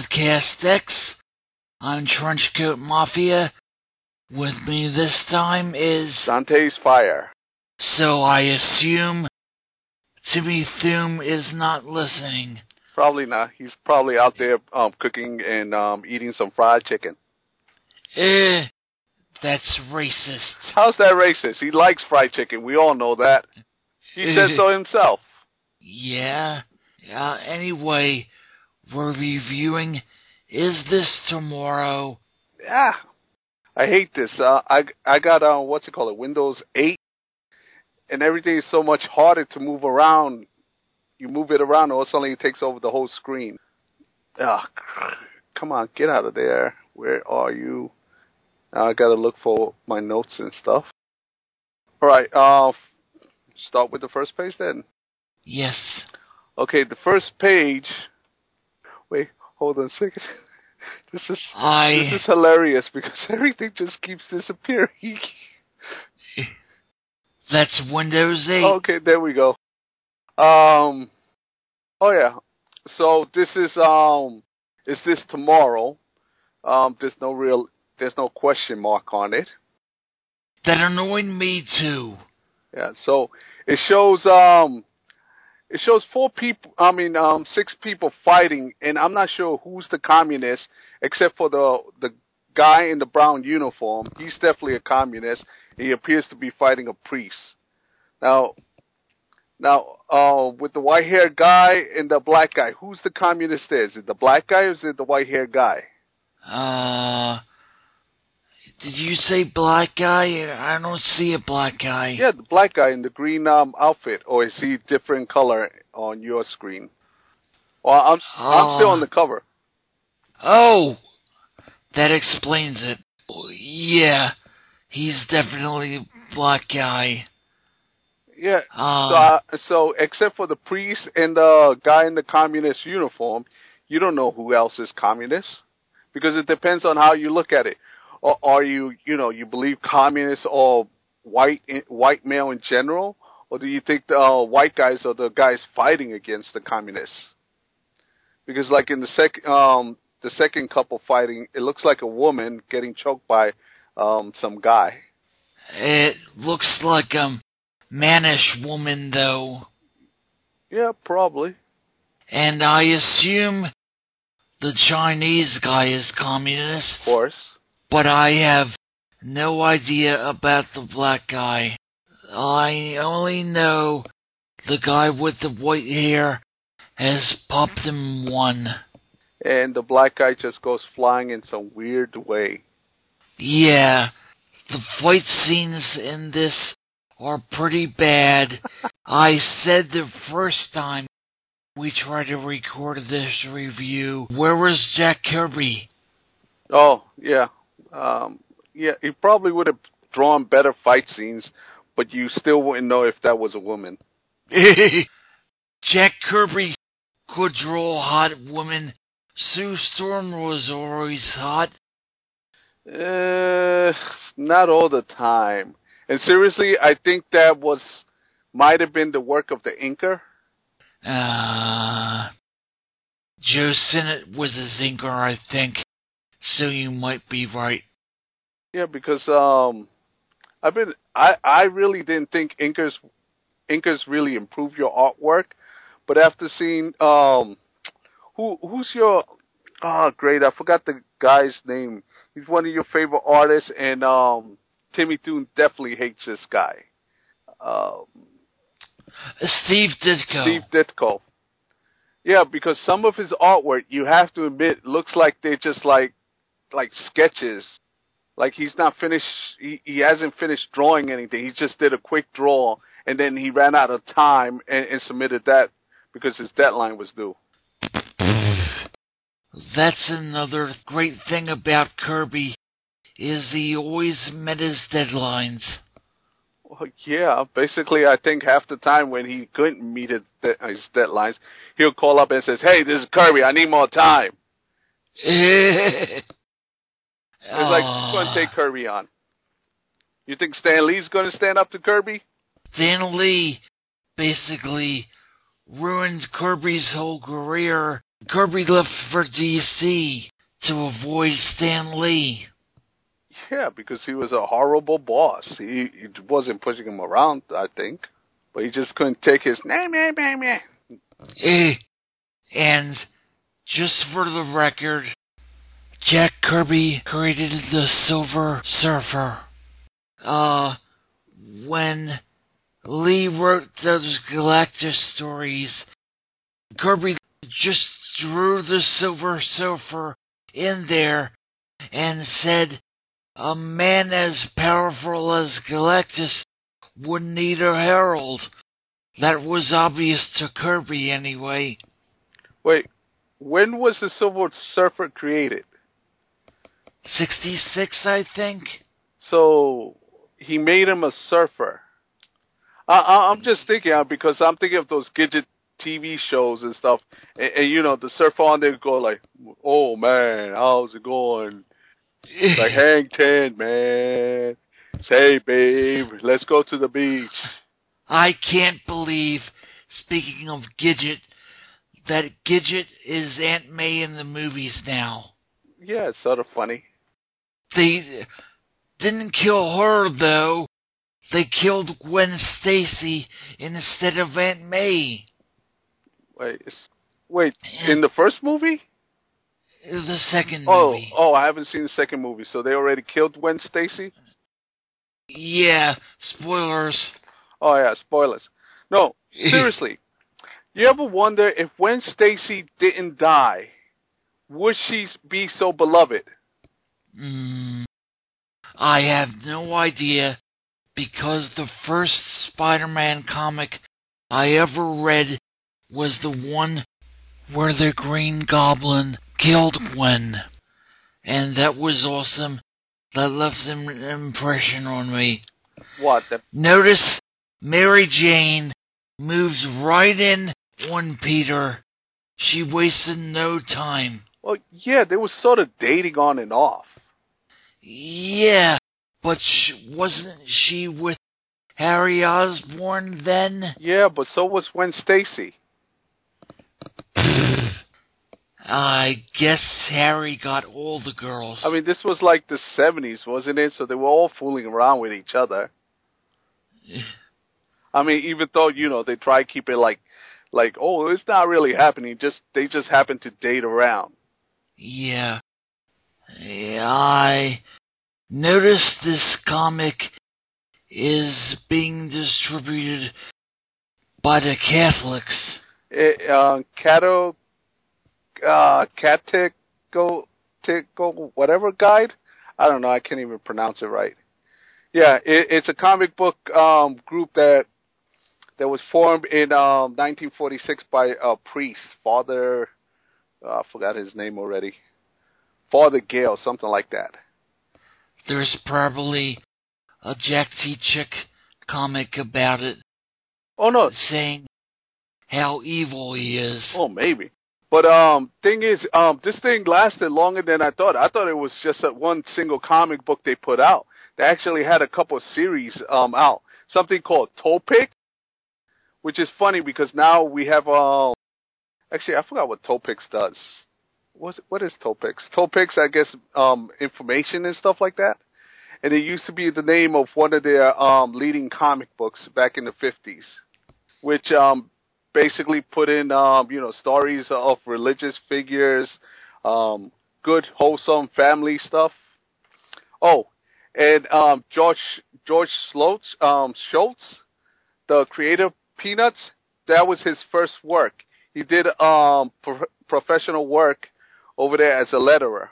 Podcast X. I'm Trenchcoat Mafia. With me this time is. Dante's Fire. So I assume Timmy Thume is not listening. Probably not. He's probably out there um, cooking and um, eating some fried chicken. Eh, that's racist. How's that racist? He likes fried chicken. We all know that. He said so himself. Yeah. Uh, anyway, we're reviewing Is This Tomorrow? Yeah. I hate this. Uh, I I got uh, what's it called? It Windows 8, and everything is so much harder to move around. You move it around, all of a sudden it takes over the whole screen. Ah, come on, get out of there. Where are you? Now I gotta look for my notes and stuff. All right. Uh, start with the first page then. Yes. Okay, the first page. Wait, hold on a second. This is this is hilarious because everything just keeps disappearing. That's Windows 8. okay, there we go. Um. Oh yeah. So this is um. Is this tomorrow? Um. There's no real. There's no question mark on it. That annoyed me too. Yeah. So it shows um. It shows four people. I mean, um, six people fighting, and I'm not sure who's the communist, except for the the guy in the brown uniform. He's definitely a communist. He appears to be fighting a priest. Now, now, uh, with the white haired guy and the black guy, who's the communist there? Is it the black guy or is it the white haired guy? Uh. Did you say black guy? I don't see a black guy. Yeah, the black guy in the green um, outfit, or is he different color on your screen? Well, I'm I'm still on the cover. Oh, that explains it. Yeah, he's definitely a black guy. Yeah. Uh, So, uh, so except for the priest and the guy in the communist uniform, you don't know who else is communist because it depends on how you look at it. Or are you, you know, you believe communists are white white male in general, or do you think the uh, white guys are the guys fighting against the communists? Because like in the sec um the second couple fighting, it looks like a woman getting choked by um some guy. it looks like a mannish woman, though. Yeah, probably. And I assume the Chinese guy is communist. Of course. But I have no idea about the black guy. I only know the guy with the white hair has popped him one. and the black guy just goes flying in some weird way. Yeah, the fight scenes in this are pretty bad. I said the first time we tried to record this review, where was Jack Kirby? Oh, yeah. Um, yeah, he probably would have drawn better fight scenes, but you still wouldn't know if that was a woman. Jack Kirby could draw hot woman. Sue Storm was always hot. Uh, not all the time. And seriously, I think that was might have been the work of the inker. Uh, Joe Sinnott was a zinker, I think. So you might be right. Yeah, because um, I've been I I really didn't think inkers inkers really improve your artwork, but after seeing um, who who's your oh great I forgot the guy's name. He's one of your favorite artists, and um, Timmy Thune definitely hates this guy. Um, Steve Ditko. Steve Ditko. Yeah, because some of his artwork, you have to admit, looks like they're just like like sketches. Like he's not finished. He, he hasn't finished drawing anything. He just did a quick draw, and then he ran out of time and, and submitted that because his deadline was due. That's another great thing about Kirby, is he always met his deadlines. Well, yeah, basically, I think half the time when he couldn't meet his, his deadlines, he'll call up and says, "Hey, this is Kirby. I need more time." it's It's like who's going to take Kirby on? You think Stan Lee's going to stand up to Kirby? Stan Lee basically ruined Kirby's whole career. Kirby left for DC to avoid Stan Lee. Yeah, because he was a horrible boss. He, he wasn't pushing him around, I think, but he just couldn't take his name, name, name, name. Eh, and just for the record, Jack Kirby created the Silver Surfer. Uh, when Lee wrote those Galactus stories, Kirby just drew the Silver Surfer in there and said a man as powerful as Galactus wouldn't need a herald. That was obvious to Kirby anyway. Wait, when was the Silver Surfer created? 66, I think. So he made him a surfer. I, I, I'm just thinking uh, because I'm thinking of those Gidget TV shows and stuff, and, and you know the surfer on there go like, "Oh man, how's it going?" like hang ten, man. Say, babe, let's go to the beach. I can't believe, speaking of Gidget, that Gidget is Aunt May in the movies now. Yeah, it's sort of funny. They didn't kill her, though. They killed Gwen Stacy instead of Aunt May. Wait, wait, in the first movie? The second oh, movie. Oh, I haven't seen the second movie, so they already killed Gwen Stacy? Yeah, spoilers. Oh yeah, spoilers. No, seriously. you ever wonder if when Stacy didn't die, would she be so beloved? Mm, I have no idea because the first Spider-Man comic I ever read was the one where the Green Goblin killed Gwen. And that was awesome. That left an impression on me. What? The- Notice Mary Jane moves right in on Peter. She wasted no time. well, yeah, they were sort of dating on and off. Yeah, but sh- wasn't she with Harry Osborn then? Yeah, but so was Gwen Stacy. I guess Harry got all the girls. I mean, this was like the 70s, wasn't it? So they were all fooling around with each other. I mean, even though, you know, they try to keep it like, like, oh, it's not really happening. Just, they just happen to date around. yeah. I noticed this comic is being distributed by the Catholics. It, uh, Cato, uh, Catego, Tico, whatever guide. I don't know. I can't even pronounce it right. Yeah, it, it's a comic book um, group that that was formed in um, 1946 by a priest, Father. Uh, I forgot his name already. Father Gale, something like that. There's probably a Jack T. Chick comic about it Oh no, saying how evil he is. Oh, maybe. But um, thing is, um, this thing lasted longer than I thought. I thought it was just a one single comic book they put out. They actually had a couple of series um out. Something called Topix, which is funny because now we have um. Actually, I forgot what Topix does. What what is Topix? Topix, I guess, um, information and stuff like that. And it used to be the name of one of their um leading comic books back in the fifties, which um basically put in um, you know stories of religious figures, um, good wholesome family stuff. Oh, and um, George George Schulz, um, Schulz, the creator Peanuts, that was his first work. He did um, pro- professional work over there as a letterer.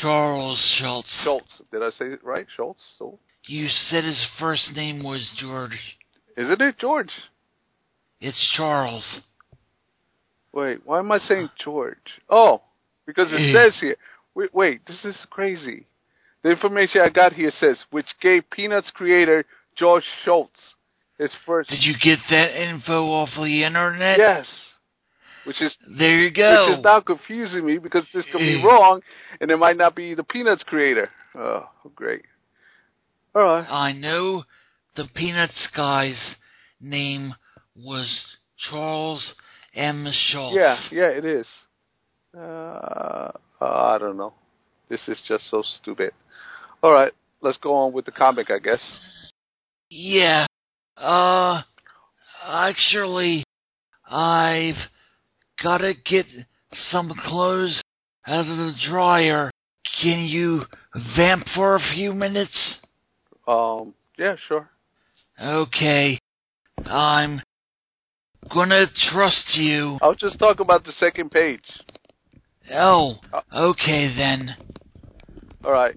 Charles Schulz. Schulz, did I say it right? Schulz. So You said his first name was George. isn't it George? It's Charles. Wait, why am I saying George? Oh, because it Eh. says here. Wait, wait, this is crazy. The information I got here says, which gave Peanuts creator George Schulz his first. Did you get that info off the internet? Yes. Which is There you go. which is now confusing me because this could be Eh. wrong, and it might not be the Peanuts creator. Oh, great. All right. I know the Peanuts guy's name was Charles M. Schulz. Yeah, yeah, it is. Uh, I don't know. This is just so stupid. All right, let's go on with the comic, I guess. Yeah. Uh, actually, I've gotta get some clothes out of the dryer. Can you vamp for a few minutes? Um, yeah, sure. Okay. I'm gonna trust you. I'll just talk about the second page. Oh, okay then. All right.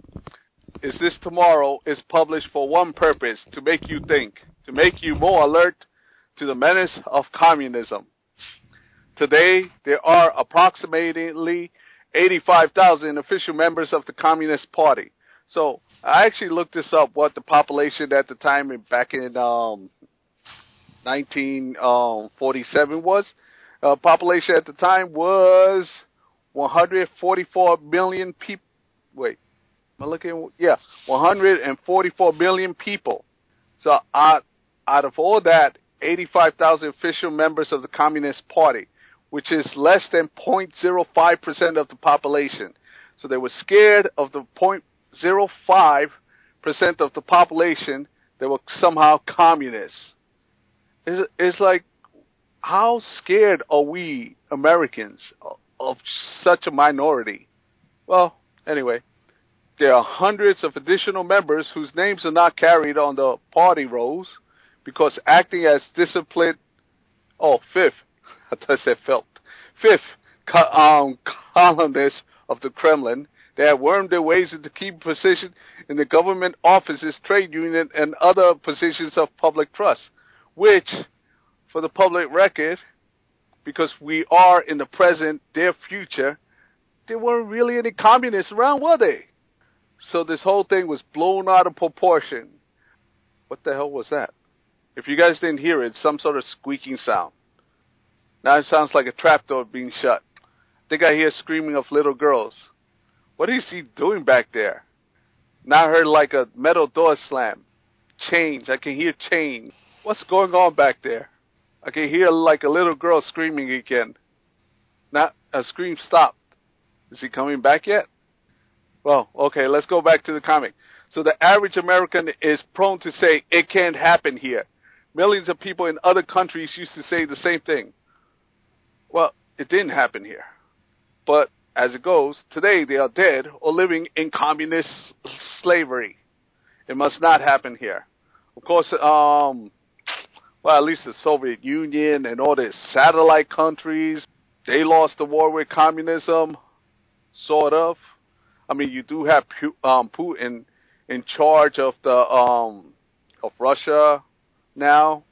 Is This Tomorrow is published for one purpose to make you think, to make you more alert to the menace of communism. Today, there are approximately 85,000 official members of the Communist Party. So, I actually looked this up, what the population at the time, back in um, 1947 was. Uh, population at the time was 144 million people. Wait, am I looking? Yeah, 144 million people. So out out of all that, 85,000 official members of the Communist Party, which is less than 0.05 percent of the population. So they were scared of the 0.05 percent of the population that were somehow communists. It's, it's like, how scared are we Americans of such a minority? Well, anyway, there are hundreds of additional members whose names are not carried on the party rolls because acting as disciplined. Oh, fifth. I said felt. Fifth um, columnists of the Kremlin. They have wormed their ways into key positions in the government offices, trade union, and other positions of public trust, which, for the public record, because we are in the present, their future, there weren't really any communists around, were they? So this whole thing was blown out of proportion. What the hell was that? If you guys didn't hear it, some sort of squeaking sound. Now it sounds like a trapdoor being shut. I think I hear screaming of little girls. What is he doing back there? Now I heard like a metal door slam. Change. I can hear change. What's going on back there? I can hear like a little girl screaming again. Now a scream stopped. Is he coming back yet? Well, okay, let's go back to the comic. So the average American is prone to say, it can't happen here. Millions of people in other countries used to say the same thing. Well, it didn't happen here. But as it goes, today they are dead or living in communist slavery. It must not happen here. Of course, um, well, at least the Soviet Union and all the satellite countries, they lost the war with communism, sort of. I mean, you do have um, Putin in charge of the um, of Russia now,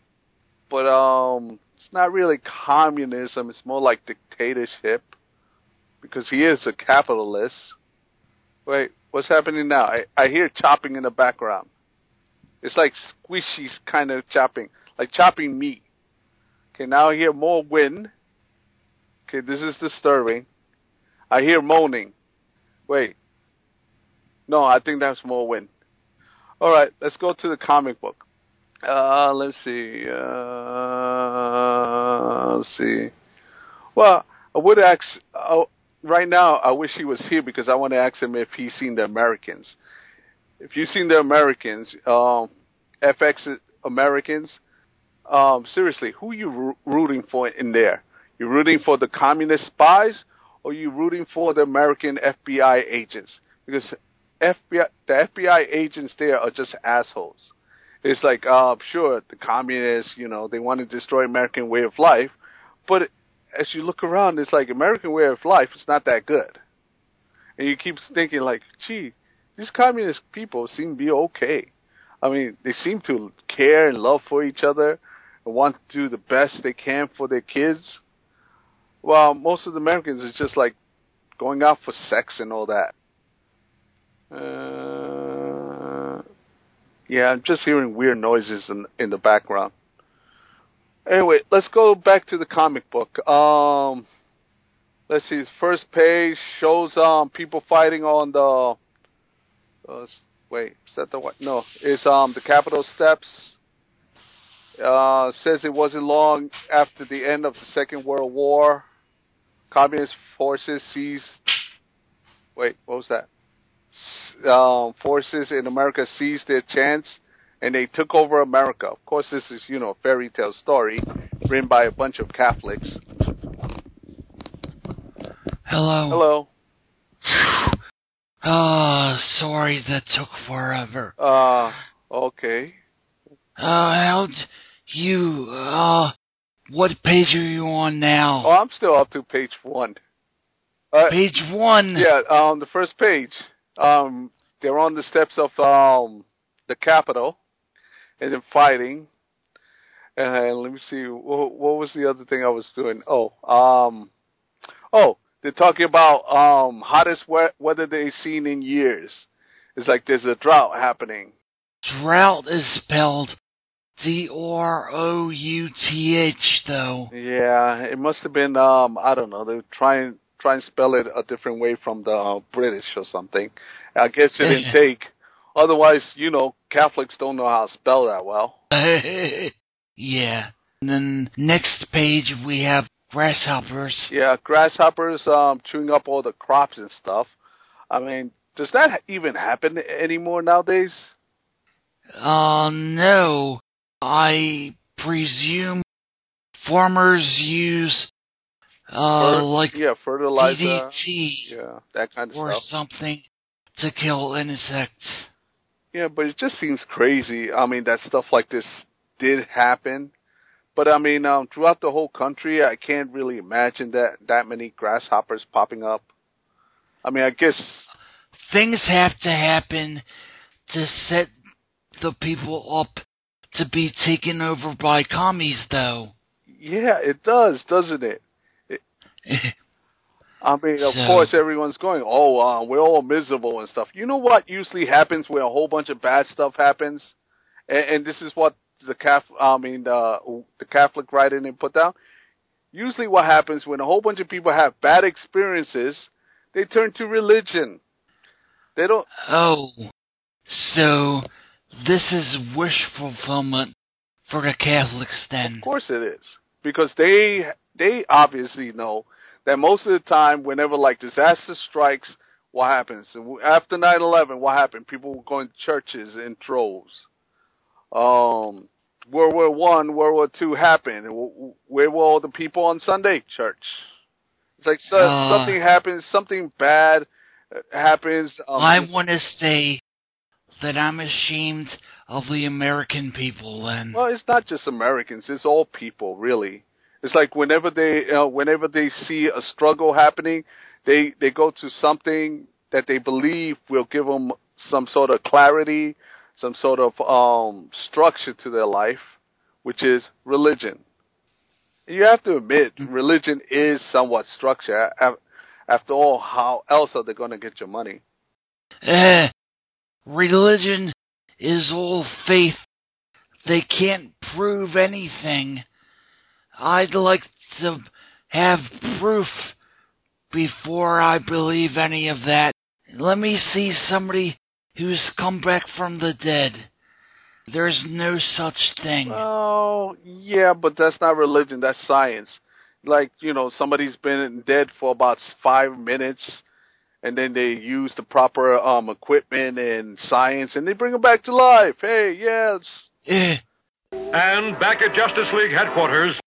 but um, it's not really communism. It's more like dictatorship because he is a capitalist. Wait, what's happening now? I, I hear chopping in the background. It's like squishy kind of chopping, like chopping meat. Okay, now I hear more wind. Okay, this is disturbing. I hear moaning. Wait, no, I think that's more wind. All right, let's go to the comic book. Uh, let's see. Uh, let's see. Well, I would ask. Uh, right now, I wish he was here because I want to ask him if he's seen the Americans. If you've seen the Americans, um, FX Americans, um, seriously, who are you rooting for in there? You rooting for the communist spies, or you rooting for the American FBI agents? Because FBI, the FBI agents there are just assholes. It's like, uh, sure, the communists, you know, they want to destroy American way of life, but as you look around, it's like American way of life is not that good. And you keep thinking like, gee, these communist people seem to be okay. I mean, they seem to care and love for each other and want to do the best they can for their kids. Well, most of the Americans is just like going out for sex and all that. Uh, yeah, I'm just hearing weird noises in in the background. Anyway, let's go back to the comic book. Um, let's see. First page shows um people fighting on the. Uh, wait, is that the what? No, it's um the Capitol steps. Uh, says it wasn't long after the end of the Second World War. Communist forces seized. Wait, what was that? Um, forces in America seized their chance, and they took over America. Of course, this is you know a fairy tale story written by a bunch of Catholics. Hello. Hello. Oh, sorry that took forever. Uh, okay. Uh, how'd you, uh, what page are you on now? Oh, I'm still up to page one. Uh, Page one. Yeah, um, the first page. Um, they're on the steps of um the Capitol, and then fighting. And let me see, what, what was the other thing I was doing? Oh, um, oh, they're talking about um hottest we- weather they've seen in years. It's like there's a drought happening. Drought is spelled D-R-O-U-T-H, though. Yeah, it must have been um I don't know. They're trying try and spell it a different way from the uh, British or something. I guess it didn't take. Otherwise, you know, Catholics don't know how to spell that well. yeah. And then next page we have grasshoppers. Yeah, grasshoppers um chewing up all the crops and stuff. I mean, does that even happen anymore nowadays? Uh, no. I presume farmers use, uh, Fer- like yeah, fertilizer. DDT Yeah, that kind of or stuff. something to kill insects. Yeah, but it just seems crazy. I mean, that stuff like this did happen. But I mean, um, throughout the whole country, I can't really imagine that that many grasshoppers popping up. I mean, I guess Things have to happen to set the people up to be taken over by commies, though. yeah, it does, doesn't it? I mean, of So- course, everyone's going, "Oh, uh, we're all miserable and stuff." You know what usually happens when a whole bunch of bad stuff happens, and, and this is what the Catholic, I mean, the the Catholic writing and put down. Usually, what happens when a whole bunch of people have bad experiences, they turn to religion. They don't. oh, so this is wish fulfillment for the Catholics then. Of course, it is because they they obviously know that most of the time, whenever like disaster strikes, what happens after 9/11? What happened? People were going to churches in droves. Um, World War One, World War Two happened. Where were all the people on Sunday? Church. It's like so, Uh. something happens, something bad uh, happens. Um, I want to say that I'm ashamed of the American people then. Well, it's not just Americans; it's all people, really. It's like whenever they, uh, whenever they see a struggle happening, they they go to something that they believe will give them some sort of clarity, some sort of um, structure to their life, which is religion. You have to admit, religion is somewhat structure. After all, how else are they going to get your money? Eh, religion is all faith. They can't prove anything. I'd like to have proof before I believe any of that. Let me see somebody who's come back from the dead. There's no such thing. Oh, yeah, but that's not religion. That's science. Like you know, somebody's been dead for about five minutes, and then they use the proper um equipment and science, and they bring them back to life. Hey, yeah, it's, Eh, And back at Justice League headquarters,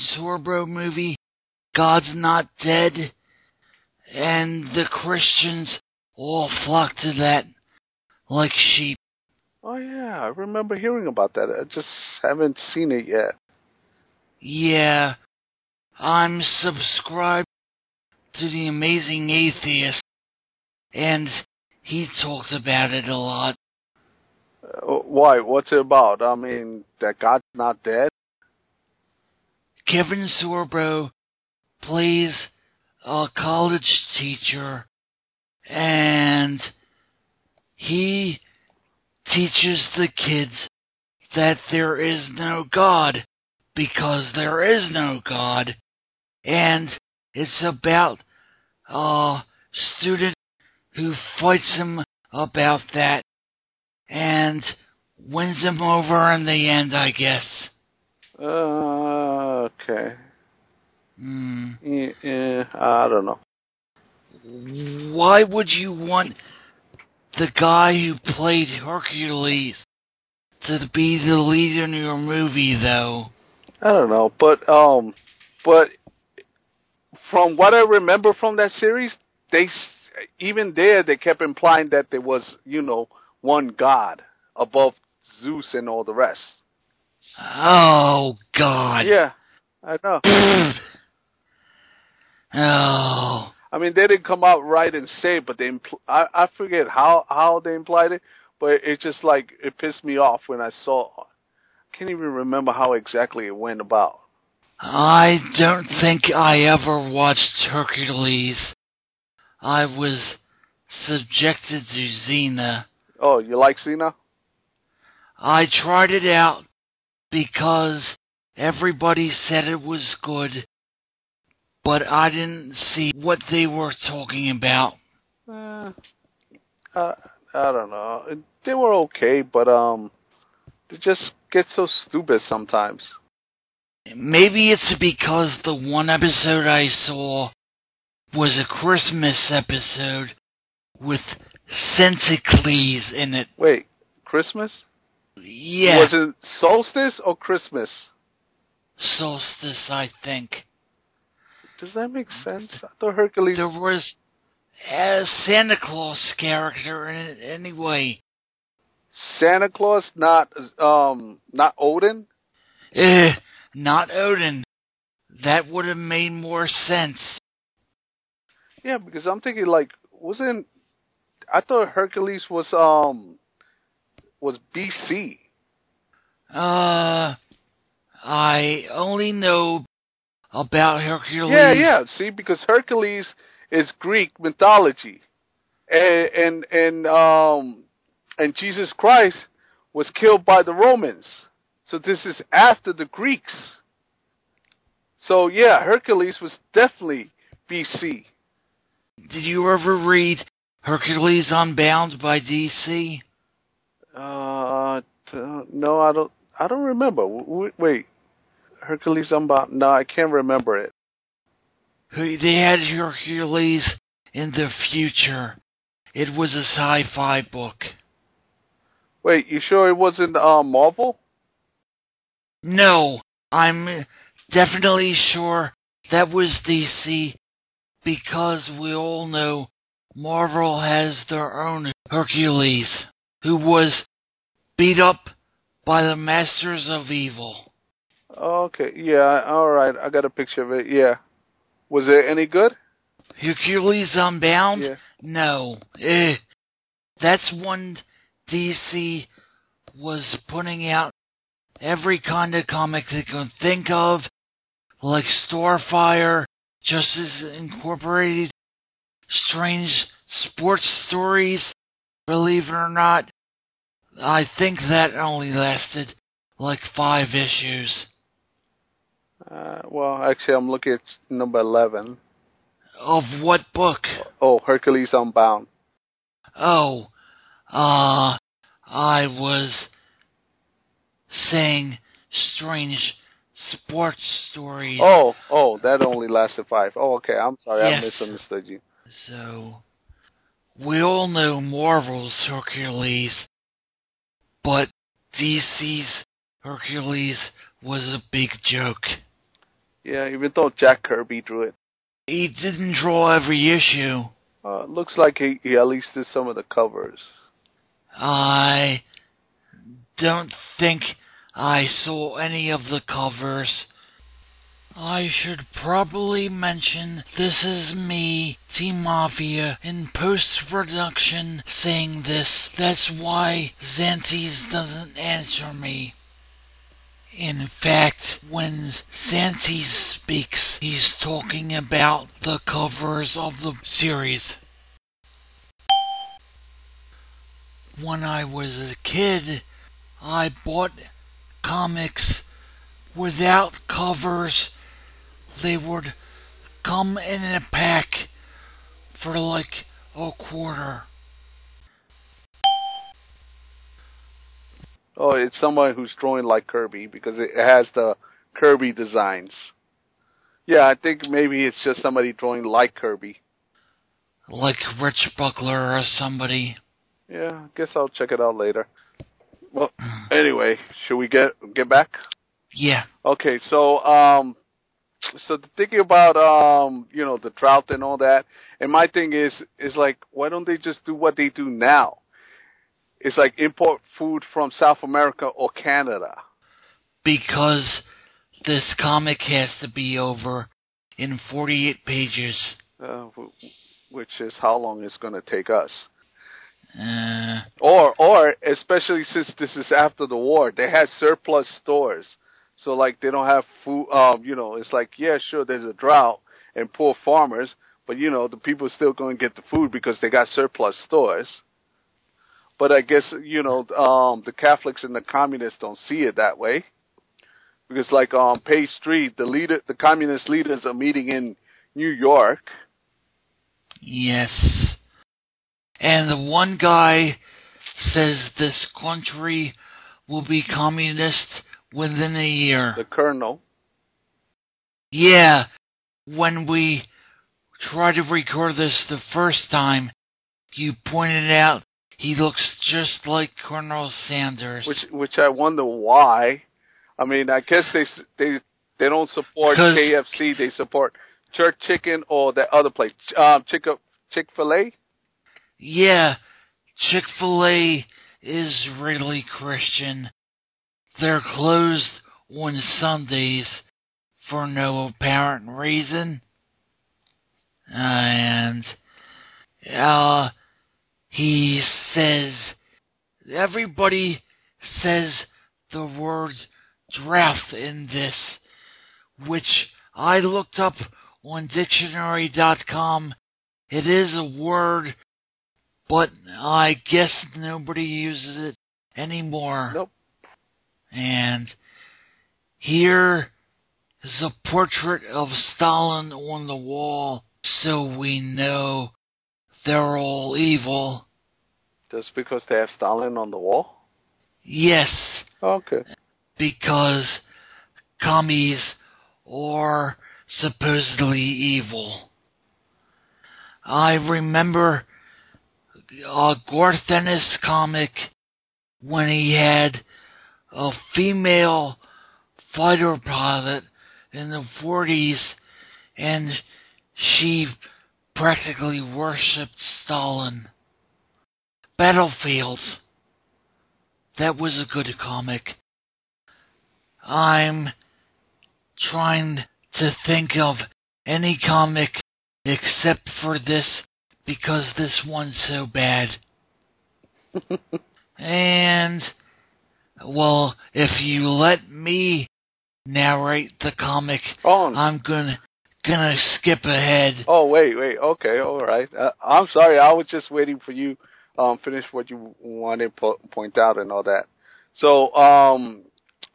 Sorbo movie, God's Not Dead, and the Christians all flocked to that like sheep. Oh yeah, I remember hearing about that. I just haven't seen it yet. Yeah, I'm subscribed to the Amazing Atheist, and he talked about it a lot. Uh, why? What's it about? I mean, that God's not dead. Kevin Sorbo plays a uh, college teacher and he teaches the kids that there is no God because there is no God. And it's about a student who fights him about that and wins him over in the end, I guess. Uh, okay. Hmm. Yeah, I don't know. Why would you want the guy who played Hercules to be the lead in your movie, though? I don't know, but um, but from what I remember from that series, they s- even there they kept implying that there was you know one God above Zeus and all the rest. Oh, God. Yeah, I know. oh. I mean, they didn't come out right and say, it, but they impl- I I forget how how they implied it, but it just like it pissed me off when I saw. I can't even remember how exactly it went about. I don't think I ever watched Hercules. I was subjected to Xena. Oh, you like Xena? I tried it out because everybody said it was good, but I didn't see what they were talking about. Uh, I I don't know. They were okay, but um, they just get so stupid sometimes. Maybe it's because the one episode I saw was a Christmas episode with Senticles in it. Wait, Christmas? Yeah, Was it solstice or Christmas? solstice, I think. Does that make sense? I thought Hercules. There was a Santa Claus character in it anyway. Santa Claus, not um, not Odin. Eh, not Odin. That would have made more sense. Yeah, because I'm thinking like, wasn't I thought Hercules was um was BC. Uh, I only know about Hercules. Yeah, yeah. See, because Hercules is Greek mythology, and and and um and Jesus Christ was killed by the Romans. So this is after the Greeks. So yeah, Hercules was definitely BC. Did you ever read Hercules Unbound by DC? Uh, t- no, I don't. I don't remember. W- w- wait, Hercules Unbound. No, I can't remember it. They had Hercules in the future. It was a sci-fi book. Wait, you sure it wasn't uh, Marvel? No, I'm definitely sure that was DC because we all know Marvel has their own Hercules who was beat up by the Masters of Evil. Okay, yeah, all right. I got a picture of it. Yeah. Was it any good? Hercules Unbound? Yeah. No. Eh. That's one DC was putting out every kind of comic they could think of, like Starfire, Justice Incorporated, strange sports stories. Believe it or not, I think that only lasted like five issues. Uh, well, actually, I'm looking at number 11. Of what book? Oh, Hercules Unbound. Oh, uh, I was saying strange sports stories. Oh, oh, that only lasted five. Oh, okay. I'm sorry. I Yes. misunderstood you. So, we all know Marvel's Hercules, but DC's Hercules was a big joke. Yeah, even though Jack Kirby drew it. He didn't draw every issue. Uh, looks like he, he at least did some of the covers. I don't think I saw any of the covers. I should probably mention this is me, Team Mafia, in post production saying this. That's why Xantes doesn't answer me. In fact, when Xantes speaks, he's talking about the covers of the series. When I was a kid, I bought comics without covers. They would come in a pack for like a quarter. Oh, it's someone who's drawing like Kirby because it has the Kirby designs. Yeah, I think maybe it's just somebody drawing like Kirby. Like Rich Buckler or somebody. Yeah, I guess I'll check it out later. Well, anyway, should we get get back? Yeah. Okay, so um, so thinking about um, you know, the drought and all that, and my thing is is like, why don't they just do what they do now? It's like import food from South America or Canada. Because this comic has to be over in 48 pages. uh, which is how long it's going to take us. Uh, Or, or especially since this is after the war, they had surplus stores, so like they don't have food. Um, you know, it's like yeah, sure, there's a drought and poor farmers, but you know the people are still going to get the food because they got surplus stores. But I guess you know um, the Catholics and the communists don't see it that way, because like on Page Street, the leader, the communist leaders are meeting in New York. yes. And the one guy says this country will be communist within a year. The colonel. Yeah, when we tried to record this the first time, you pointed out he looks just like Colonel Sanders. which which I wonder why. I mean, I guess they s- they they don't support KFC. They support Church Chicken or that other place, um, Chick Chick Fil A. yeah, Chick fil A is really Christian. They're closed on Sundays for no apparent reason. And, uh, he says, everybody says the word draft in this, which I looked up on dictionary.com. It is a word, but I guess nobody uses it anymore. Nope. And here is a portrait of Stalin on the wall, so we know they're all evil. Just because they have Stalin on the wall. Yes, Okay. because commies are supposedly evil. I remember uh, a Garth Ennis comic when he had a female fighter pilot in the 40s and she practically worshipped Stalin. Battlefields. That was a good comic. I'm trying to think of any comic except for this because this one's so bad. and, well, if you let me narrate the comic, Oh, I'm gonna gonna skip ahead. oh, wait, wait. Okay, all right. Uh, I'm sorry. I was just waiting for you um finish what you wanted to po- point out and all that. So, um,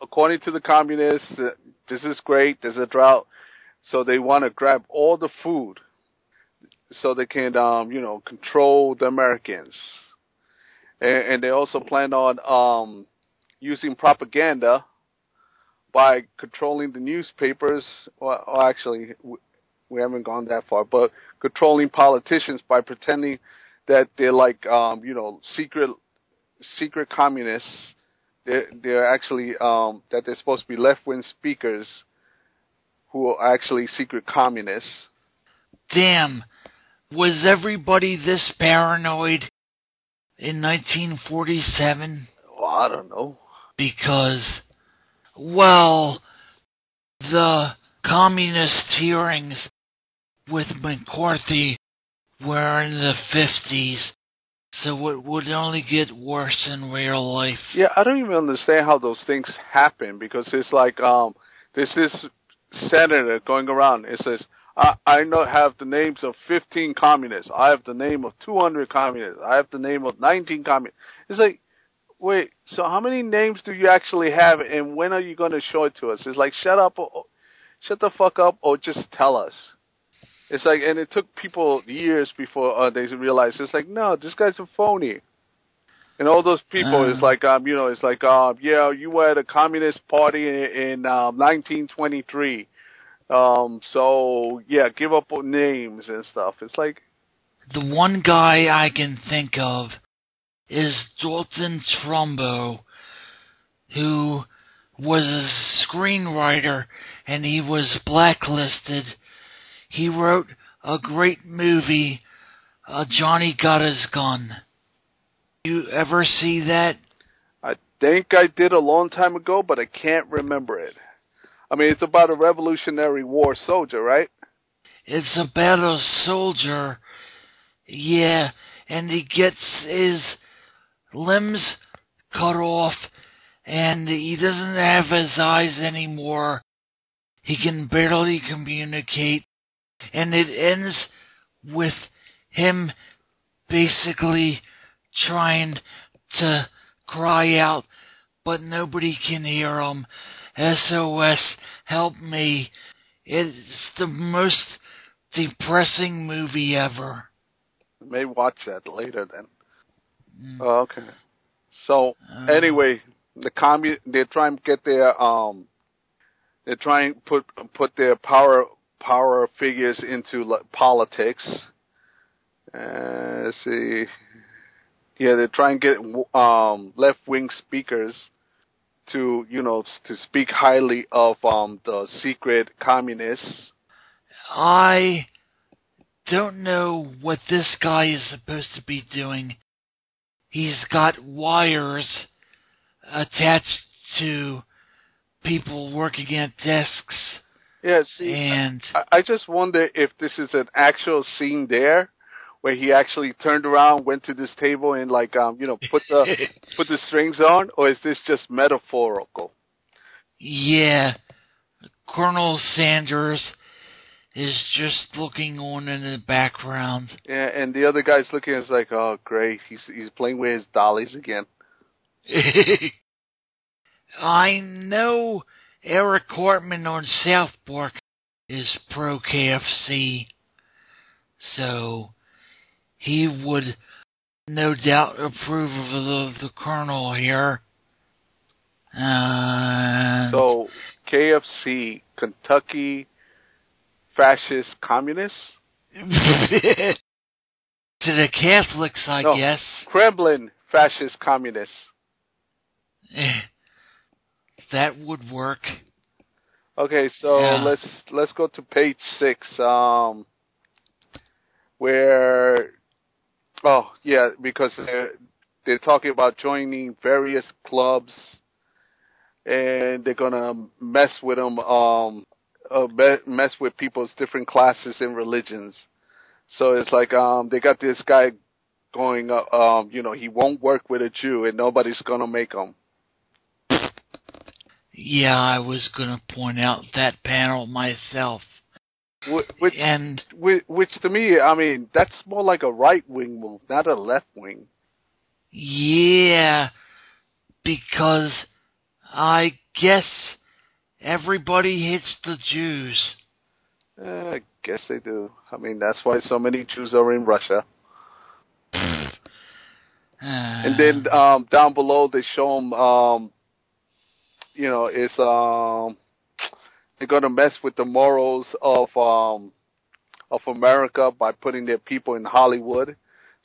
according to the communists, uh, this is great. There's a drought, so they want to grab all the food so they can, um, you know, control the Americans. And, and they also plan on um, using propaganda by controlling the newspapers. Well, actually, we haven't gone that far, but controlling politicians by pretending that they're like, um, you know, secret, secret communists. They're, they're actually um, that they're supposed to be left-wing speakers who are actually secret communists. Damn, was everybody this paranoid in 1947? Well, I don't know. Because, well, the communist hearings with McCarthy were in the 50s, so it would only get worse in real life. Yeah, I don't even understand how those things happen because it's like um, there's this senator going around. It says, I, I know have the names of 15 communists. I have the name of 200 communists. I have the name of 19 communists. It's like, wait, so how many names do you actually have, and when are you going to show it to us? It's like, shut up, or, shut the fuck up, or just tell us. It's like, and it took people years before uh, they realized it's like, no, this guy's a phony. And all those people Uh. is like, um, you know, it's like, um, yeah, you were at a communist party in, in um, 1923. Um, so yeah, give up names and stuff. It's like, The one guy I can think of is Dalton Trumbo, who was a screenwriter and he was blacklisted. He wrote a great movie, uh, Johnny Got His Gun. You ever see that? I think I did a long time ago, but I can't remember it. I mean, it's about a Revolutionary War soldier, right? It's about a soldier, yeah, and he gets his limbs cut off, and he doesn't have his eyes anymore. He can barely communicate, and it ends with him basically trying to cry out, but nobody can hear him. SOS, help me. It's the most depressing movie ever. May watch that later then. Mm. Oh, okay. So Uh, anyway, the commun they're trying to get their um, they're trying to put put their power power figures into like, politics. Uh, let's see. Yeah, they're trying to get um left wing speakers to you know to speak highly of um the secret communists. I don't know what this guy is supposed to be doing. He's got wires attached to people working at desks, Yeah, see, and I, I just wonder if this is an actual scene there, where he actually turned around, went to this table, and like um, you know, put the put the strings on, or is this just metaphorical? yeah, Colonel Sanders is just looking on in the background. Yeah, and the other guy's looking it's like, oh great, he's he's playing with his dollies again. I know Eric Cartman on South Park is pro KFC, so he would no doubt approve of the, the Colonel here. Uh, so KFC, Kentucky fascist communists. to the Catholics, I No. guess. Kremlin fascist communists. Eh, that would work. Okay, so Yeah. let's let's go to page six. Um, where, oh yeah, because they're, they're talking about joining various clubs, and they're gonna mess with them. Um, uh, me- mess with people's different classes and religions. So it's like um, they got this guy going. Uh, um, you know, he won't work with a Jew, and nobody's gonna make him. Yeah, I was gonna point out that panel myself. Which And Which, which to me, I mean, that's more like a right wing move, not a left wing. yeah, because I guess everybody hates the Jews. Eh, I guess they do. I mean, that's why so many Jews are in Russia. And then um, down below, they show them, um, you know, it's um, they're gonna mess with the morals of um, of America by putting their people in Hollywood.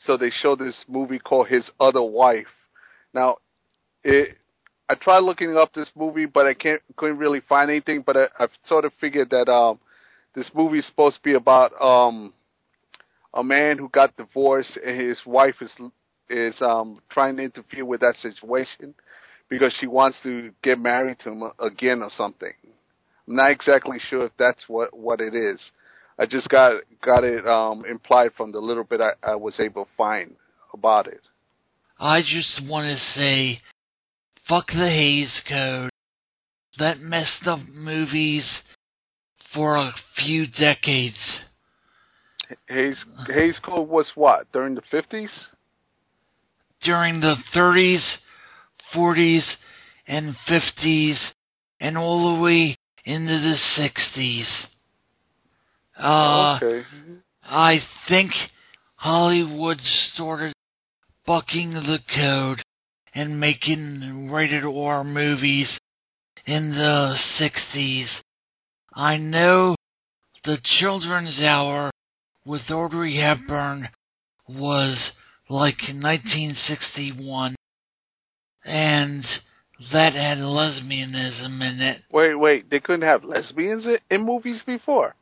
So they show this movie called His Other Wife. Now, it I tried looking up this movie, but I can't couldn't really find anything. But I, I've sort of figured that um, this movie is supposed to be about um, a man who got divorced and his wife is is um, trying to interfere with that situation because she wants to get married to him again or something. I'm not exactly sure if that's what what it is. I just got got it um, implied from the little bit I, I was able to find about it. I just want to say, fuck the Hays Code. That messed up movies for a few decades. Hays Hays Code was what during the fifties? During the 30s, 40s, and 50s, and all the way into the 60s. Uh, okay. I think Hollywood started bucking the code and making rated R movies in the 60s. I know the Children's Hour with Audrey Hepburn was like 1961, and that had lesbianism in it. Wait, wait. They couldn't have lesbians in, movies before.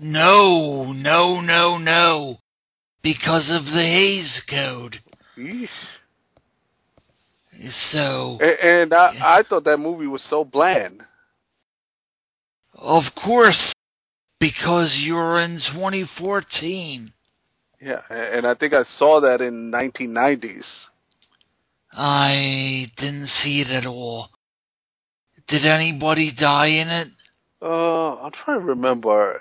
No, no, no, no. Because of the Hays Code. Yeesh. So, And, and I, I thought that movie was so bland. of course, because you're in 2014. Yeah, and I think I saw that in 1990s. I didn't see it at all. Did anybody die in it? Uh, I'm trying to remember.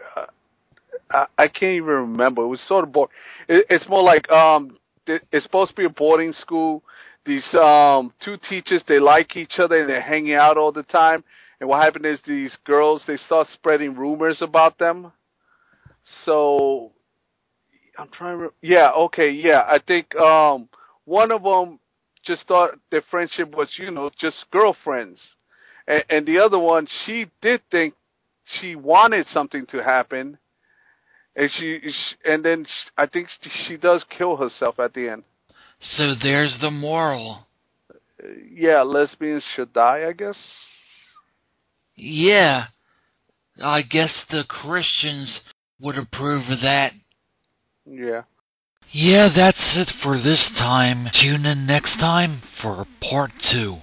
I, I can't even remember. It was sort of boring. It, it's more like um, it, it's supposed to be a boarding school. These um two teachers they like each other and they're hanging out all the time. And what happened is these girls they start spreading rumors about them. So I'm trying to. Yeah, okay, yeah. I think um one of them just thought their friendship was you know just girlfriends, and, and the other one she did think she wanted something to happen, and she, she and then sh I think she, she does kill herself at the end. So there's the moral. Yeah, lesbians should die, I guess. Yeah. I guess the Christians would approve of that. Yeah. Yeah, that's it for this time. Tune in next time for part two.